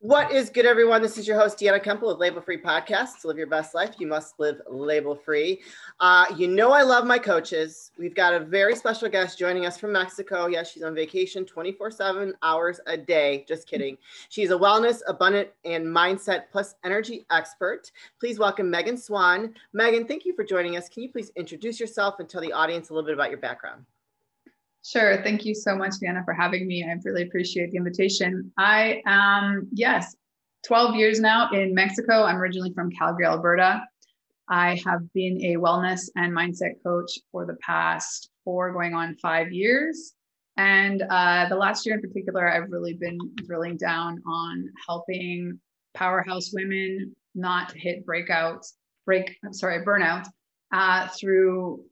What is good, everyone? This is your host, Deanna Kemple with Label Free Podcast. To live your best life, you must live label free. Uh, you know, I love my coaches. We've got a very special guest joining us from Mexico. Yes, she's on vacation 24 7 hours a day. Just kidding. She's a wellness, abundant, and mindset plus energy expert. Please welcome Megan Swan. Megan, thank you for joining us. Can you please introduce yourself and tell the audience a little bit about your background? Sure. Thank you so much, Diana, for having me. I really appreciate the invitation. I am, yes, 12 years now in Mexico. I'm originally from Calgary, Alberta. I have been a wellness and mindset coach for the past four, going on five years. And uh, the last year in particular, I've really been drilling down on helping powerhouse women not hit breakouts, break, I'm sorry, burnout uh, through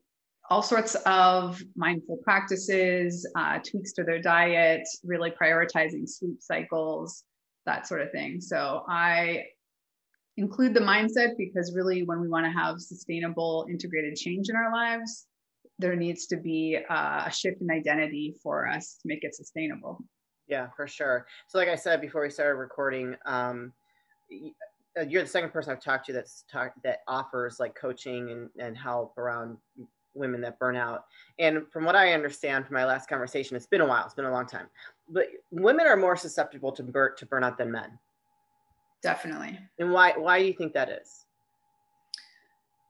all sorts of mindful practices, uh, tweaks to their diet, really prioritizing sleep cycles, that sort of thing. So I include the mindset because really, when we want to have sustainable, integrated change in our lives, there needs to be uh, a shift in identity for us to make it sustainable. Yeah, for sure. So, like I said before we started recording, um, uh, you're the second person I've talked to that's talk, that offers like coaching and, and help around women that burn out. And from what I understand from my last conversation, it's been a while, it's been a long time, but women are more susceptible to burn to burnout than men. Definitely. And why why do you think that is?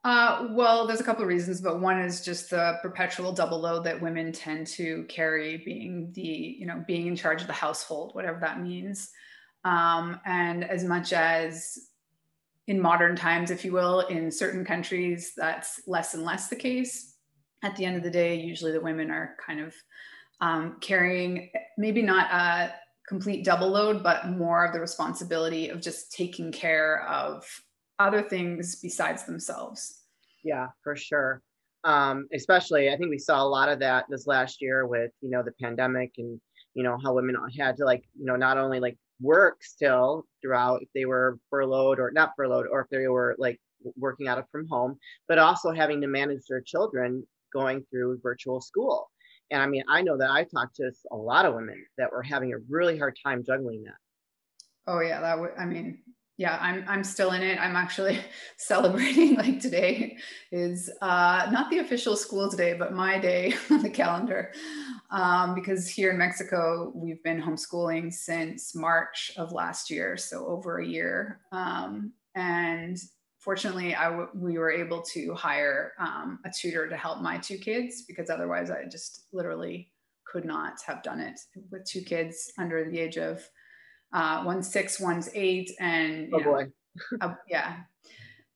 Uh, well, there's a couple of reasons, but one is just the perpetual double load that women tend to carry, being the you know being in charge of the household, whatever that means. Um, and as much as in modern times, if you will, in certain countries, that's less and less the case at the end of the day, usually the women are kind of um, carrying maybe not a complete double load, but more of the responsibility of just taking care of other things besides themselves. Yeah, for sure. Um, especially, I think we saw a lot of that this last year with you know the pandemic and you know how women had to like you know not only like work still throughout if they were furloughed or not furloughed or if they were like working out of from home but also having to manage their children going through virtual school. And I mean, I know that I talked to a lot of women that were having a really hard time juggling that. Oh yeah, that would. I mean, yeah, I'm I'm still in it. I'm actually celebrating. Like today is uh, not the official school day, but my day on the calendar, um, because here in Mexico we've been homeschooling since March of last year, so over a year. Um, and fortunately, I w- we were able to hire um, a tutor to help my two kids because otherwise I just literally could not have done it with two kids under the age of uh, one's six, one's eight, and oh boy, uh, yeah.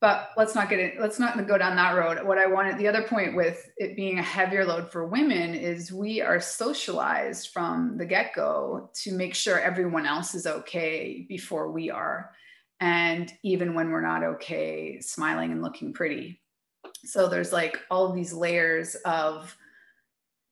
But let's not get it. Let's not go down that road. What I wanted, the other point with it being a heavier load for women is we are socialized from the get go to make sure everyone else is okay before we are and even when we're not okay smiling and looking pretty. So there's like all these layers of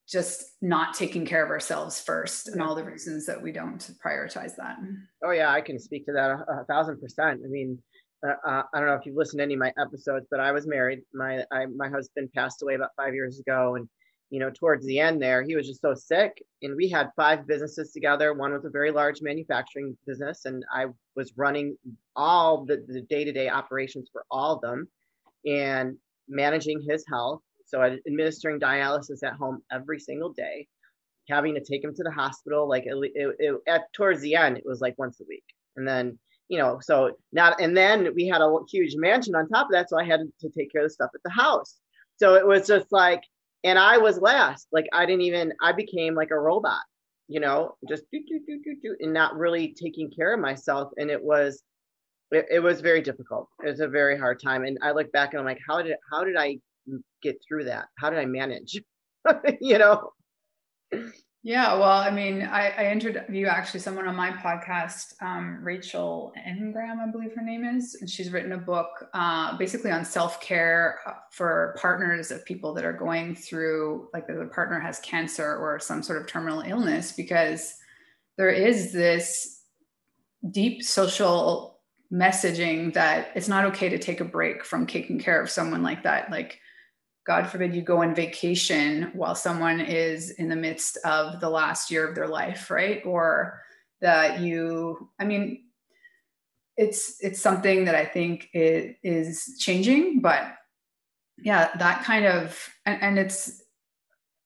just not taking care of ourselves first and all the reasons that we don't prioritize that. Oh yeah i can speak to that a, a thousand percent. I mean uh, uh, i don't know if you've listened to any of my episodes but i was married. My I, my husband passed away about five years ago and you know, towards the end there, he was just so sick. And we had five businesses together. One was a very large manufacturing business, and I was running all the, the day-to-day operations for all of them and managing his health. So administering dialysis at home every single day, having to take him to the hospital. Like it, it, it, at towards the end, it was like once a week. And then, you know, so not, and then we had a huge mansion on top of that. So I had to take care of the stuff at the house. So it was just like, and I was last. Like I didn't even I became like a robot, you know, just do, do, do, do, do, and not really taking care of myself. And it was it, it was very difficult. It was a very hard time. And I look back and I'm like, how did how did I get through that? How did I manage? you know? Yeah, well, I mean, I, I interviewed actually someone on my podcast, um, Rachel Engram, I believe her name is, and she's written a book uh, basically on self care uh, for partners of people that are going through, like, the partner has cancer or some sort of terminal illness, because there is this deep social messaging that it's not okay to take a break from taking care of someone like that. Like, God forbid you go on vacation while someone is in the midst of the last year of their life, right? Or that you, I mean, it's it's something that I think it is changing, but yeah, that kind of and, and it's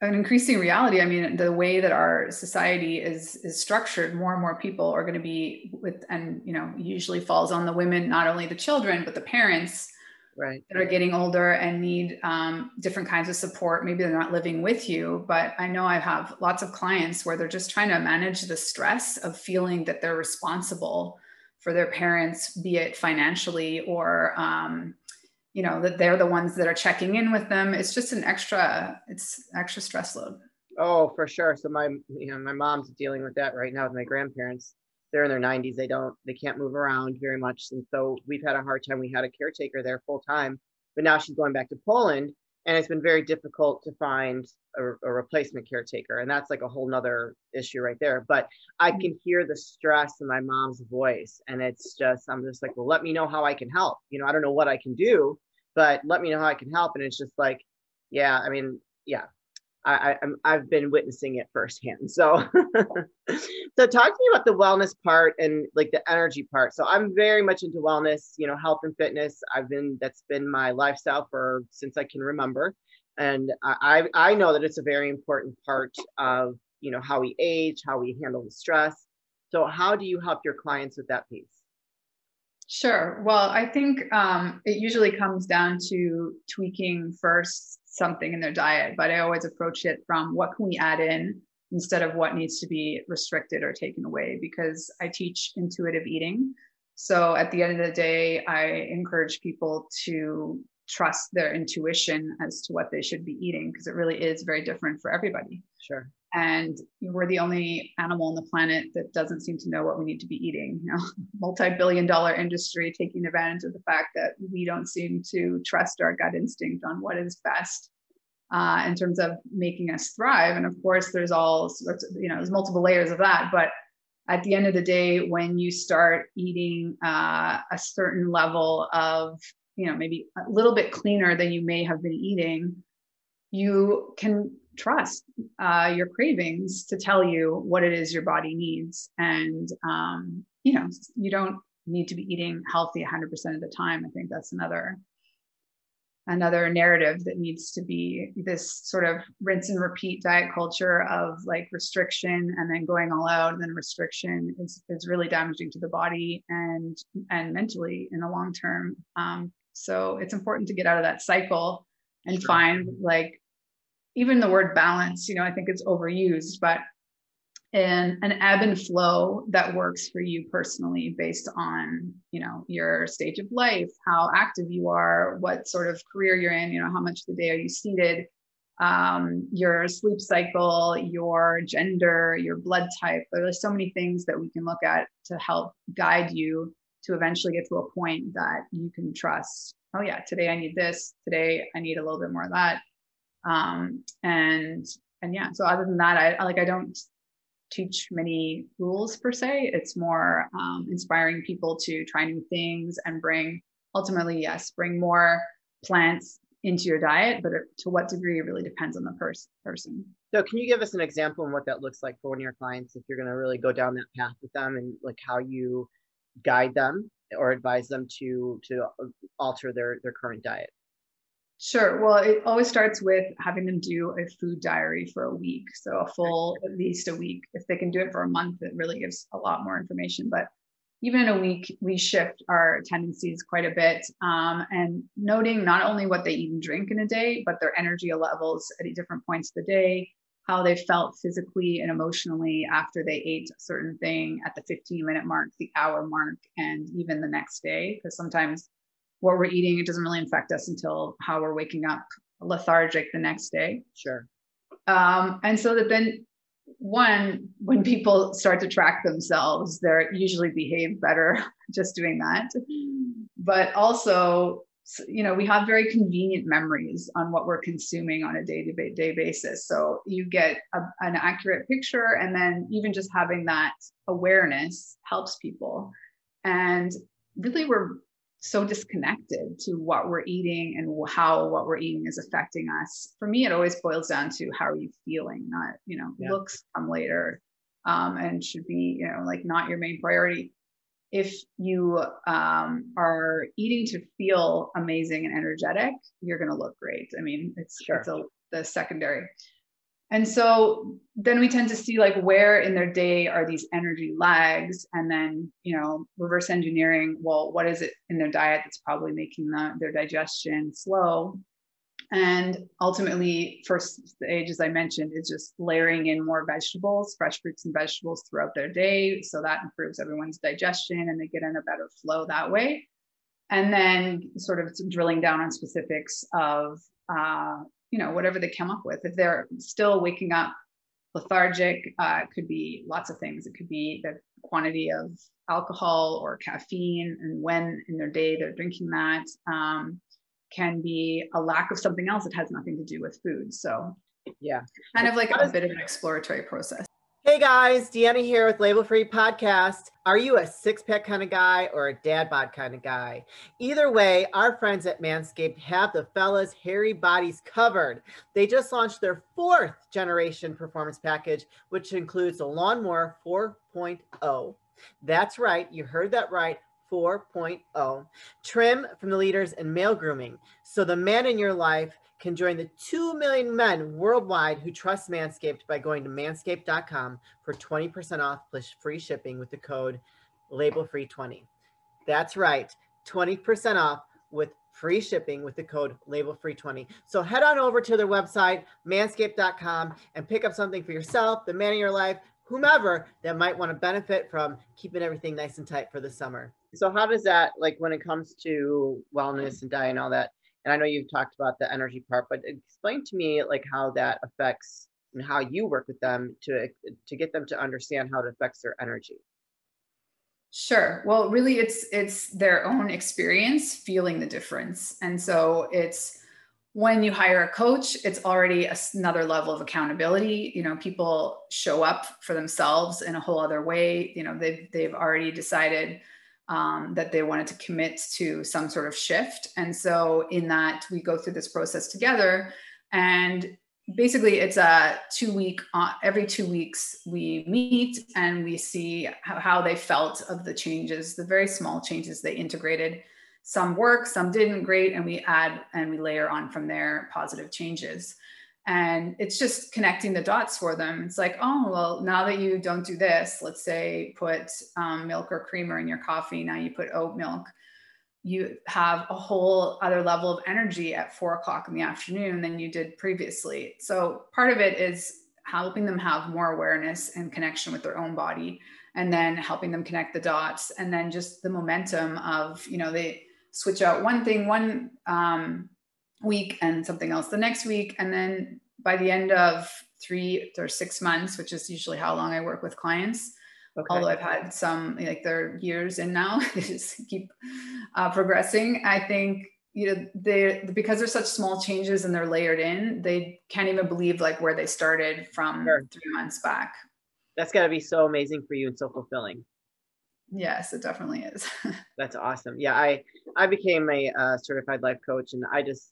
an increasing reality. I mean, the way that our society is is structured, more and more people are going to be with, and you know, usually falls on the women, not only the children but the parents, right, that are getting older and need um, different kinds of support. Maybe they're not living with you, but I know I have lots of clients where they're just trying to manage the stress of feeling that they're responsible for their parents, be it financially or um, you know that they're the ones that are checking in with them. It's just an extra it's extra stress load. Oh for sure. So my you know my mom's dealing with that right now with my grandparents they're in their 90s they don't they can't move around very much. And so we've had a hard time. We had a caretaker there full time but now she's going back to poland and it's been very difficult to find a, a, replacement caretaker. And that's like a whole nother issue right there. But i mm-hmm. can hear the stress in my mom's voice and it's just i'm just like well let me know how i can help. You know i don't know what i can do but let me know how i can help. And it's just like yeah i mean yeah I, I have been witnessing it firsthand. So, so talk to me about the wellness part and like the energy part. So I'm very much into wellness, you know, health and fitness. I've been that's been my lifestyle for since I can remember, and I I know that it's a very important part of you know how we age, how we handle the stress. So how do you help your clients with that piece? Sure. Well, I think um, it usually comes down to tweaking first something in their diet, but I always approach it from what can we add in instead of what needs to be restricted or taken away because I teach intuitive eating. So at the end of the day, I encourage people to trust their intuition as to what they should be eating because it really is very different for everybody. Sure and we're the only animal on the planet that doesn't seem to know what we need to be eating you know? Multi-billion dollar industry taking advantage of the fact that we don't seem to trust our gut instinct on what is best uh, in terms of making us thrive. And of course there's all sorts of, you know there's multiple layers of that. But at the end of the day when you start eating uh, a certain level of you know maybe a little bit cleaner than you may have been eating you can trust uh, your cravings to tell you what it is your body needs. And, um, you know, you don't need to be eating healthy 100% of the time. I think that's another another narrative that needs to be this sort of rinse and repeat diet culture of like restriction and then going all out and then restriction is, is really damaging to the body and and mentally in the long term um, so it's important to get out of that cycle and find like even the word balance, you know, I think it's overused, but an, an ebb and flow that works for you personally based on, you know, your stage of life, how active you are, what sort of career you're in, you know, how much of the day are you seated, um, your sleep cycle, your gender, your blood type. There's so many things that we can look at to help guide you to eventually get to a point that you can trust. Oh yeah, today I need this. Today I need a little bit more of that um, and and yeah so other than that I, like i don't teach many rules per se. It's more um, inspiring people to try new things and bring ultimately yes bring more plants into your diet but to what degree it really depends on the pers- person. So can you give us an example of what that looks like for one of your clients if you're going to really go down that path with them and like how you guide them or advise them to to alter their their current diet Sure. Well, it always starts with having them do a food diary for a week. So a full, at least a week. If they can do it for a month, it really gives a lot more information. But even in a week, we shift our tendencies quite a bit. Um, and noting not only what they eat and drink in a day, but their energy levels at different points of the day, how they felt physically and emotionally after they ate a certain thing at the 15 minute mark, the hour mark, and even the next day. Because sometimes what we're eating, it doesn't really affect us until how we're waking up lethargic the next day. Sure. Um, and so that then one, when people start to track themselves, they're usually behave better just doing that. But also, you know, we have very convenient memories on what we're consuming on a day to day basis. So you get a, an accurate picture, and then even just having that awareness helps people. And really, we're so disconnected to what we're eating and how what we're eating is affecting us. For me, it always boils down to how are you feeling, not, you know, yeah. looks come later um, and should be, you know, like not your main priority. if you um, are eating to feel amazing and energetic, you're going to look great. I mean, it's, sure. it's a, the secondary. And so then we tend to see like where in their day are these energy lags, and then you know reverse engineering. Well, what is it in their diet that's probably making the, their digestion slow? And ultimately, first stage, as I mentioned, is just layering in more vegetables, fresh fruits and vegetables throughout their day. So that improves everyone's digestion and they get in a better flow that way. And then sort of drilling down on specifics of, uh, you know, whatever they come up with. If they're still waking up lethargic, uh, it could be lots of things. It could be the quantity of alcohol or caffeine and when in their day they're drinking that. Um, can be a lack of something else that has nothing to do with food. So, yeah, kind of like a bit of an exploratory process. Hey guys, Deanna here with Label Free Podcast. Are you a six pack kind of guy or a dad bod kind of guy? Either way, our friends at Manscaped have the fellas' hairy bodies covered. They just launched their fourth generation performance package, which includes the Lawnmower 4.0. That's right, you heard that right. 4.0. Trim from the leaders in male grooming. So the man in your life can join the 2 million men worldwide who trust Manscaped by going to manscaped.com for 20% off plus free shipping with the code labelfree20. That's right, 20% off with free shipping with the code labelfree20. So head on over to their website, manscaped.com, and pick up something for yourself, the man in your life, whomever that might want to benefit from keeping everything nice and tight for the summer. So how does that like when it comes to wellness and diet and all that? And I know you've talked about the energy part, but explain to me like how that affects and how you work with them to to get them to understand how it affects their energy. Sure. Well, really it's it's their own experience feeling the difference. And so it's when you hire a coach, it's already another level of accountability. You know, people show up for themselves in a whole other way. You know, they've they've already decided um, that they wanted to commit to some sort of shift. And so, in that, we go through this process together. And basically, it's a two week, uh, every two weeks, we meet and we see how, how they felt of the changes, the very small changes they integrated. Some work, some didn't, great. And we add and we layer on from there positive changes and it's just connecting the dots for them. It's like oh well now that you don't do this let's say put um, milk or creamer in your coffee now you put oat milk. You have a whole other level of energy at four o'clock in the afternoon than you did previously. So part of it is helping them have more awareness and connection with their own body and then helping them connect the dots and then just the momentum of you know they switch out one thing one um, week and something else the next week. And then by the end of three or six months, which is usually how long I work with clients, okay. although I've had some like they're years in now, they just keep uh, progressing. I think you know they because there's such small changes and they're layered in, they can't even believe like where they started from sure. three months back. That's got to be so amazing for you and so fulfilling. Yes, it definitely is. That's awesome. Yeah, I I became a uh, certified life coach, and I just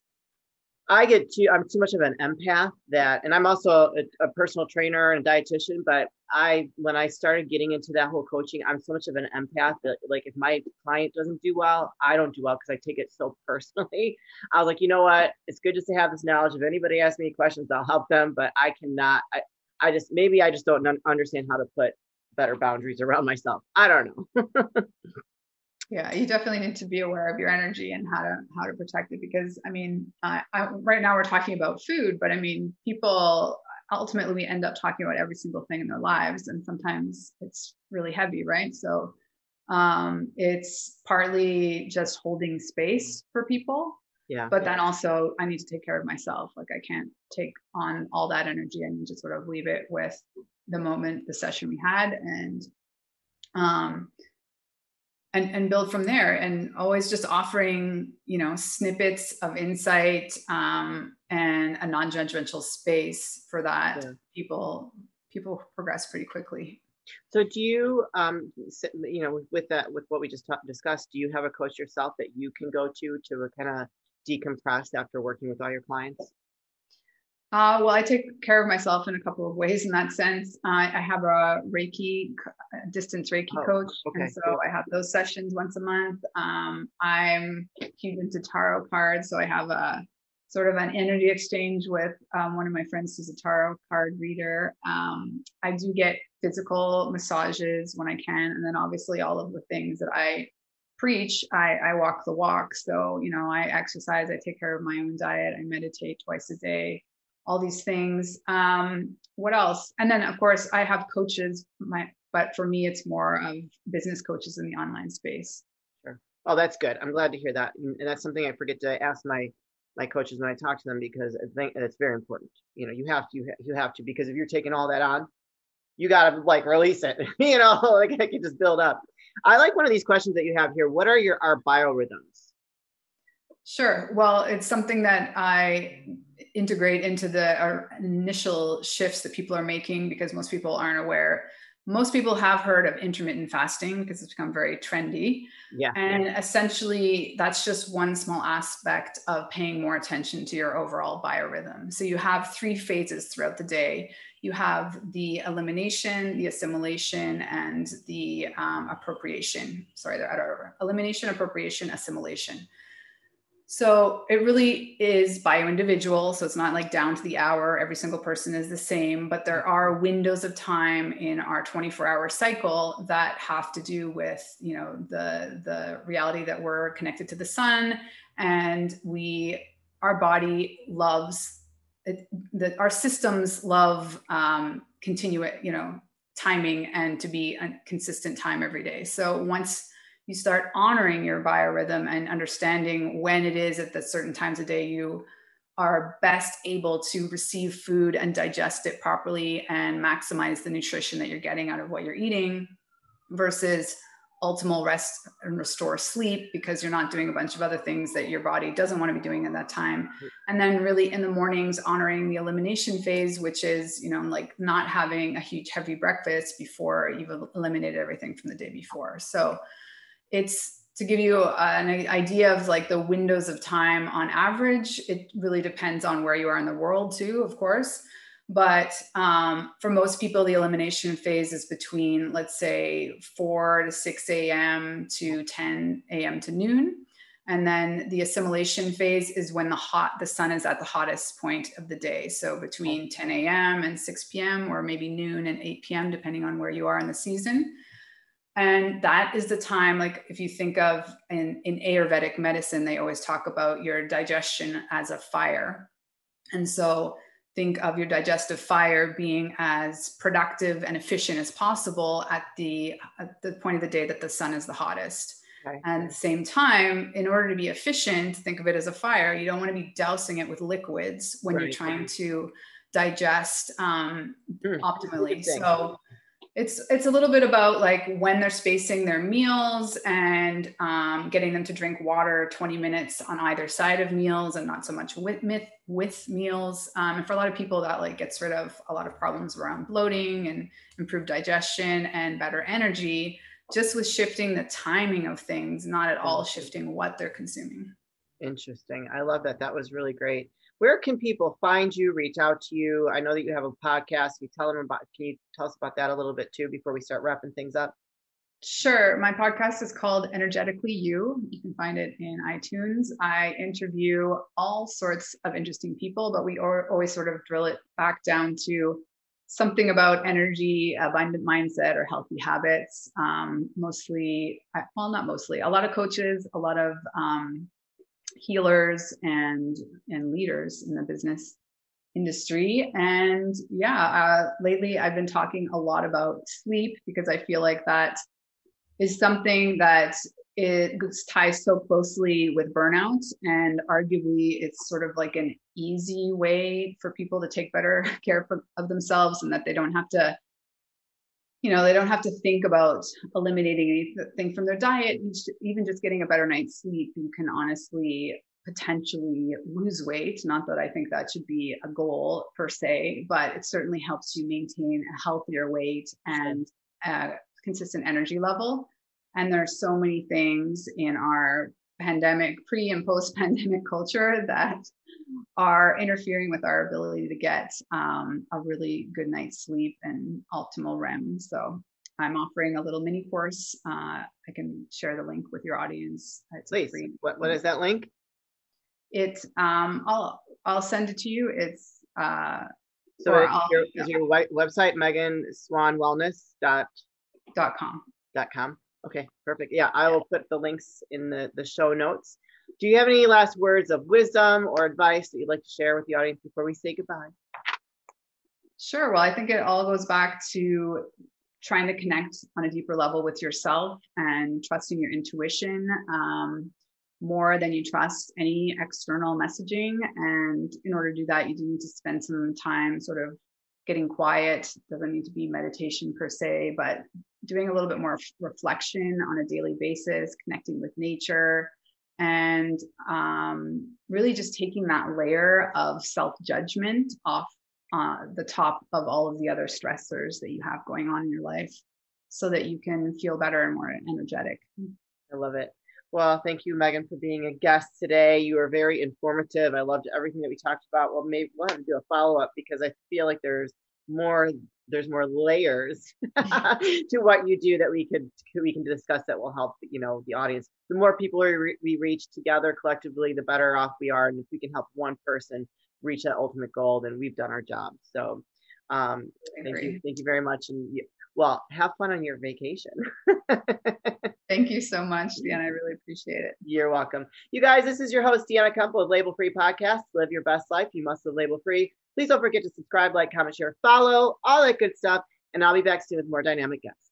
I get too, I'm too much of an empath that, and I'm also a, a, personal trainer and a dietitian, but I, when I started getting into that whole coaching, I'm so much of an empath that like, if my client doesn't do well, I don't do well because I take it so personally. I was like, you know what? It's good just to have this knowledge. If anybody asks me questions, I'll help them, but I cannot, I, I just, maybe I just don't understand how to put better boundaries around myself. I don't know. yeah you definitely need to be aware of your energy and how to how to protect it because i mean uh, I, right now we're talking about food but i mean people ultimately we end up talking about every single thing in their lives and sometimes it's really heavy right? So um, it's partly just holding space for people yeah. but then also i need to take care of myself. Like i can't take on all that energy. I need to sort of leave it with the moment the session we had and um and, and build from there and always just offering you know snippets of insight um, and a non-judgmental space for that yeah. people people progress pretty quickly so do you um you know with that with what we just talk, discussed do you have a coach yourself that you can go to to kind of decompress after working with all your clients Uh, well, I take care of myself in a couple of ways in that sense. Uh, I have a Reiki, distance Reiki oh, coach. Okay. And so I have those sessions once a month. Um, I'm huge into tarot cards. So I have a sort of an energy exchange with um, one of my friends who's a tarot card reader. Um, I do get physical massages when I can. And then obviously all of the things that I preach, I, I walk the walk. So, you know, I exercise, I take care of my own diet, I meditate twice a day all these things. Um, what else? And then of course I have coaches, my but for me it's more of business coaches in the online space. Sure. Oh, that's good. I'm glad to hear that. And that's something I forget to ask my my coaches when I talk to them because I think it's very important. You know, you have to you you have to because if you're taking all that on, you got to like release it. you know, like it can just build up. I like one of these questions that you have here. What are your our biorhythms? Sure. Well, it's something that I integrate into the initial shifts that people are making because most people aren't aware. Most people have heard of intermittent fasting because it's become very trendy. Yeah. And yeah. essentially, that's just one small aspect of paying more attention to your overall biorhythm. So you have three phases throughout the day you have the elimination, the assimilation, and the um, appropriation. Sorry, they're out of order. Elimination, appropriation, assimilation. So it really is bio individual. So it's not like down to the hour, every single person is the same, but there are windows of time in our 24 hour cycle that have to do with, you know, the, the reality that we're connected to the sun and we, our body loves it, that our systems love um, continue you know, timing and to be a consistent time every day. So once you start honoring your biorhythm and understanding when it is at the certain times of day you are best able to receive food and digest it properly and maximize the nutrition that you're getting out of what you're eating versus optimal rest and restore sleep because you're not doing a bunch of other things that your body doesn't want to be doing at that time. Hmm. And then really in the mornings honoring the elimination phase which is you know like not having a huge heavy breakfast before you've eliminated everything from the day before. So it's to give you an idea of like the windows of time on average it really depends on where you are in the world too of course. But um, for most people the elimination phase is between let's say 4 to 6 a.m to 10 a.m to noon. And then the assimilation phase is when the hot the sun is at the hottest point of the day. So between 10 a.m and 6 p.m or maybe noon and 8 p.m depending on where you are in the season and that is the time, like if you think of in, in Ayurvedic medicine, they always talk about your digestion as a fire. And so think of your digestive fire being as productive and efficient as possible at the at the point of the day that the sun is the hottest. And at the same time, in order to be efficient, think of it as a fire. You don't want to be dousing it with liquids when right. you're trying to digest um, mm. optimally. So it's it's a little bit about like when they're spacing their meals and um, getting them to drink water 20 minutes on either side of meals and not so much with with, with meals. Um, and for a lot of people that like gets rid of a lot of problems around bloating and improved digestion and better energy just with shifting the timing of things not at all shifting what they're consuming. Interesting. I love that. That was really great where can people find you, reach out to you? I know that you have a podcast. Can you tell them about, can you tell us about that a little bit too before we start wrapping things up? Sure. My podcast is called Energetically You. You can find it in iTunes. I interview all sorts of interesting people, but we always sort of drill it back down to something about energy, abundant mindset, or healthy habits. Um, mostly, well, not mostly, a lot of coaches, a lot of um, healers and and leaders in the business industry. And yeah uh, lately i've been talking a lot about sleep because i feel like that is something that it ties so closely with burnout. And arguably it's sort of like an easy way for people to take better care of themselves and that they don't have to you know they don't have to think about eliminating anything from their diet even just getting a better night's sleep you can honestly potentially lose weight. Not that i think that should be a goal per se but it certainly helps you maintain a healthier weight and a consistent energy level. And there are so many things in our pandemic pre and post pandemic culture that are interfering with our ability to get um, a really good night's sleep and optimal REM. So I'm offering a little mini course. Uh, I can share the link with your audience. It's Please. Free- what, what is that link? It's um, I'll I'll send it to you. It's uh, so is your, is your website Megan Swan Wellness dot dot com dot com. Okay, perfect. Yeah, I will put the links in the the show notes. Do you have any last words of wisdom or advice that you'd like to share with the audience before we say goodbye? Sure. Well, I think it all goes back to trying to connect on a deeper level with yourself and trusting your intuition um, more than you trust any external messaging. And in order to do that, you do need to spend some time sort of getting quiet. Doesn't need to be meditation per se, but doing a little bit more reflection on a daily basis, connecting with nature, and um, really just taking that layer of self judgment off uh, the top of all of the other stressors that you have going on in your life so that you can feel better and more energetic. I love it. Well, thank you, Megan, for being a guest today. You were very informative. I loved everything that we talked about. Well, maybe we'll have to do a follow up because I feel like there's more there's more layers to what you do that we could we can discuss that will help you know the audience. The more people we, we reach together collectively the better off we are. And if we can help one person reach that ultimate goal then we've done our job. So um, thank you thank you very much. And you, well have fun on your vacation. Thank you so much deanna. I really appreciate it. You're welcome. You guys this is your host deanna Kumpel of label free podcast. Live your best life. You must live label free Please don't forget to subscribe, like, comment, share, follow, all that good stuff. And I'll be back soon with more dynamic guests.